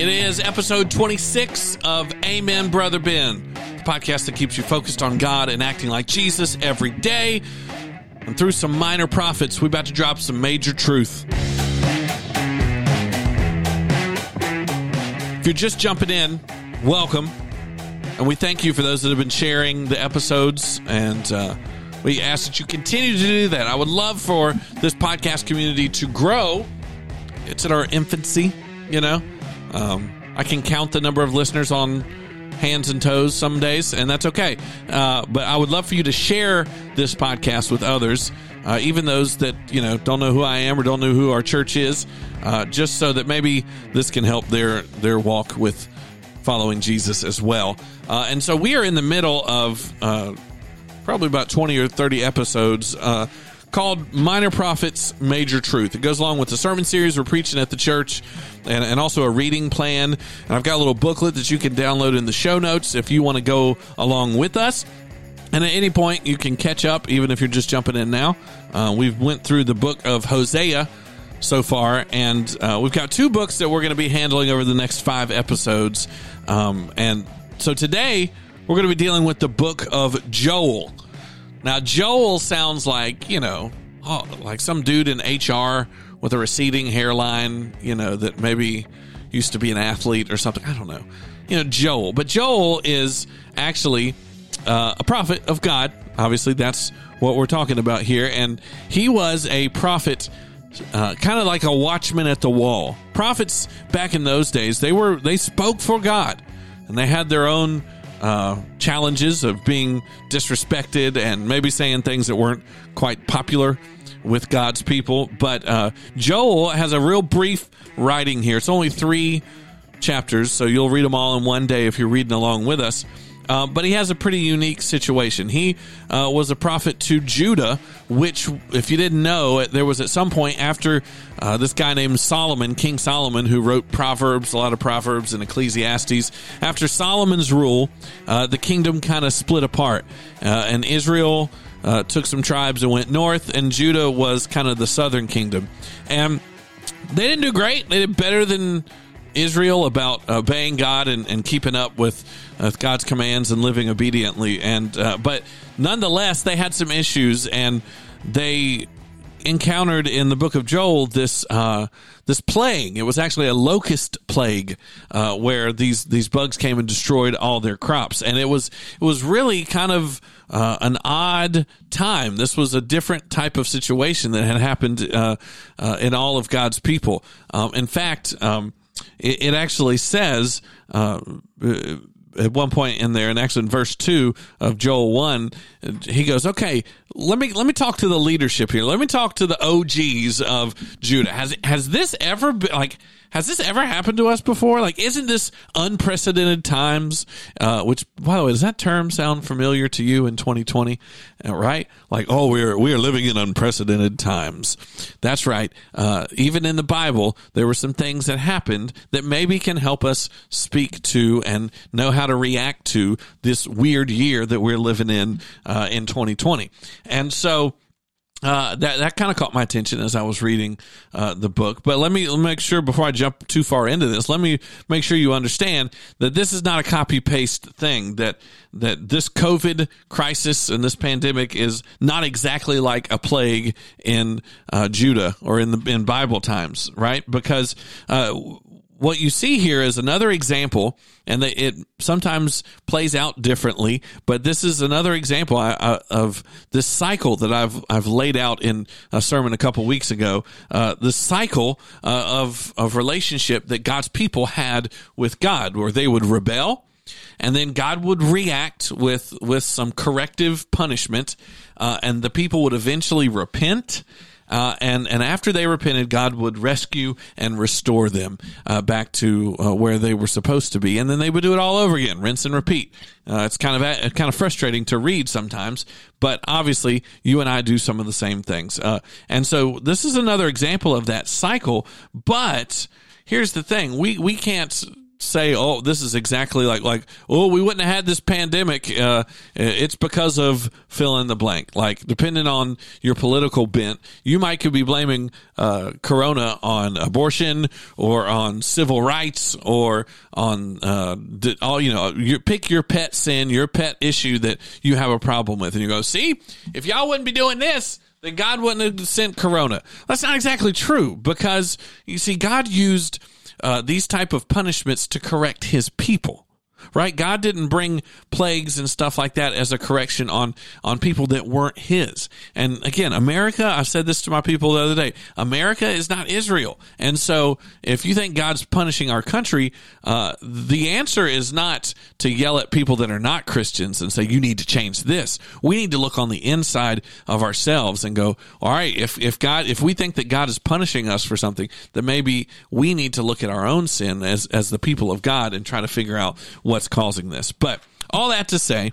It is episode 26 of Amen, Brother Ben, the podcast that keeps you focused on God and acting like Jesus every day. And through some minor prophets, we're about to drop some major truth. If you're just jumping in, welcome. And we thank you for those that have been sharing the episodes. And uh, we ask that you continue to do that. I would love for this podcast community to grow. It's in our infancy, you know. Um, I can count the number of listeners on hands and toes some days, and that's okay. Uh, but I would love for you to share this podcast with others, uh, even those that you know don't know who I am or don't know who our church is, uh, just so that maybe this can help their their walk with following Jesus as well. Uh, and so we are in the middle of uh, probably about twenty or thirty episodes uh, called Minor Prophets, Major Truth. It goes along with the sermon series we're preaching at the church and, and also a reading plan. And I've got a little booklet that you can download in the show notes if you want to go along with us. And at any point, you can catch up, even if you're just jumping in now. Uh, we've went through the book of Hosea so far, and uh, we've got two books that we're going to be handling over the next five episodes. Um, and so today, we're going to be dealing with the book of Joel. Now, Joel sounds like, you know, oh, like some dude in HR with a receding hairline, you know, that maybe used to be an athlete or something. I don't know. You know, Joel. But Joel is actually uh, a prophet of God. Obviously, that's what we're talking about here. And he was a prophet. Uh, kind of like a watchman at the wall. Prophets back in those days, they were they spoke for God, and they had their own uh, challenges of being disrespected and maybe saying things that weren't quite popular with God's people. But uh, Joel has a real brief writing here. It's only three chapters, so you'll read them all in one day if you're reading along with us. Uh, but he has a pretty unique situation. He uh, was a prophet to Judah, which, if you didn't know, there was at some point after uh, this guy named Solomon, King Solomon, who wrote Proverbs, a lot of Proverbs and Ecclesiastes. After Solomon's rule, uh, the kingdom kind of split apart, uh, and Israel uh, took some tribes and went north, and Judah was kind of the southern kingdom. And they didn't do great. They did better than Israel about obeying God and, and keeping up with uh, God's commands and living obediently. And uh, but nonetheless, they had some issues, and they encountered in the book of Joel this uh, this plague. It was actually a locust plague uh, where these these bugs came and destroyed all their crops, and it was it was really kind of uh, an odd time. This was a different type of situation that had happened uh, uh, in all of God's people. Um, in fact. Um, it, it, actually says uh, at one point in there, and actually in verse two of Joel one, he goes, "Okay, let me let me talk to the leadership here. Let me talk to the OGs of Judah. Has has this ever been like?" Has this ever happened to us before? Like, isn't this unprecedented times? Uh, which, by the way, does that term sound familiar to you in 2020? Uh, right? Like, oh, we're we are living in unprecedented times. That's right. Uh, even in the Bible, there were some things that happened that maybe can help us speak to and know how to react to this weird year that we're living in uh, in 2020. And so uh, that that kind of caught my attention as I was reading uh, the book. But let me, make sure before I jump too far into this, let me make sure you understand that this is not a copy paste thing. That that this COVID crisis and this pandemic is not exactly like a plague in uh, Judah or in the in Bible times, right? Because uh, what you see here is another example, and it sometimes plays out differently. But this is another example of this cycle that I've I've laid out in a sermon a couple weeks ago. Uh, the cycle uh, of of relationship that God's people had with God, where they would rebel, and then God would react with with some corrective punishment, uh, and the people would eventually repent uh, and and after they repented, God would rescue and restore them uh, back to uh, where they were supposed to be, and then they would do it all over again, rinse and repeat. Uh, it's kind of kind of frustrating to read sometimes, but obviously you and I do some of the same things, uh, and so this is another example of that cycle. But here's the thing: we we can't say, "Oh, this is exactly like like oh, we wouldn't have had this pandemic. Uh, it's because of fill in the blank." Like depending on your political bent, you might could be blaming uh, Corona on abortion or on civil rights or on uh, all you know. You pick your pet sin, your pet issue that you have a problem with, and you go, "See, if y'all wouldn't be doing this." Then God wouldn't have sent Corona. That's not exactly true because you see, God used uh, these type of punishments to correct his people right? God didn't bring plagues and stuff like that as a correction on, on people that weren't his. And again, America, I said this to my people the other day, America is not Israel. And so if you think God's punishing our country, uh, the answer is not to yell at people that are not Christians and say, you need to change this. We need to look on the inside of ourselves and go, all right, if, if God, if we think that God is punishing us for something, then maybe we need to look at our own sin as, as the people of God and try to figure out what's causing this. But all that to say,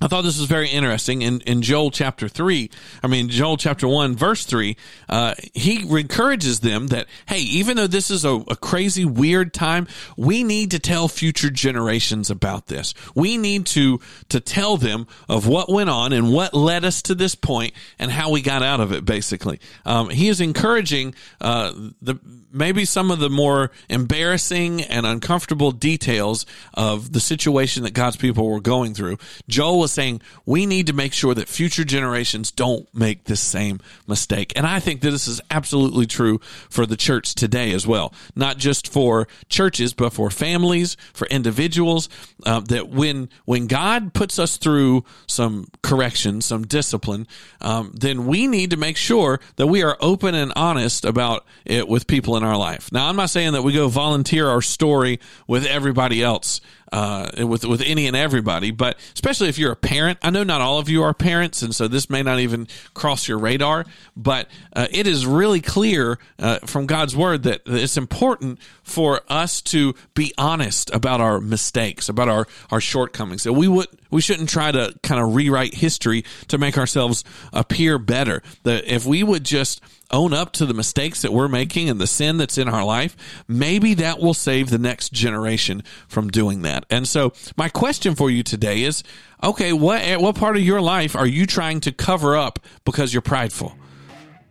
I thought this was very interesting. In, in Joel chapter 3, I mean, Joel chapter 1, verse 3, uh, he encourages them that, hey, even though this is a, a, crazy, weird time, we need to tell future generations about this. We need to, to tell them of what went on and what led us to this point and how we got out of it, basically. Um, he is encouraging uh, the maybe some of the more embarrassing and uncomfortable details of the situation that God's people were going through. Joel was saying, we need to make sure that future generations don't make the same mistake. And I think that this is absolutely true for the church today as well. Not just for churches, but for families, for individuals, uh, that when, when God puts us through some correction, some discipline, um, then we need to make sure that we are open and honest about it with people in our life. Now, I'm not saying that we go volunteer our story with everybody else uh, with with any and everybody, but especially if you're a parent. I know not all of you are parents, and so this may not even cross your radar. But uh, it is really clear uh, from God's word that it's important for us to be honest about our mistakes, about our our shortcomings. That we would we shouldn't try to kind of rewrite history to make ourselves appear better. That if we would just own up to the mistakes that we're making and the sin that's in our life, maybe that will save the next generation from doing that. And so my question for you today is, okay, what, eh, what part of your life are you trying to cover up because you're prideful?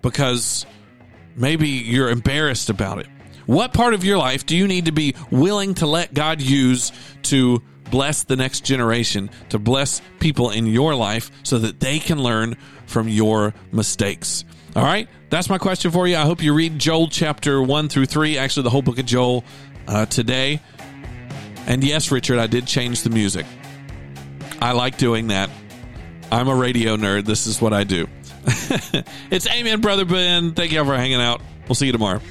Because maybe you're embarrassed about it. What part of your life do you need to be willing to let God use to bless the next generation, to bless people in your life so that they can learn from your mistakes? All right, that's my question for you. I hope you read Joel chapter 1 through 3, actually, the whole book of Joel uh, today. And yes, Richard, I did change the music. I like doing that. I'm a radio nerd. This is what I do. it's Amen, Brother Ben. Thank you all for hanging out. We'll see you tomorrow.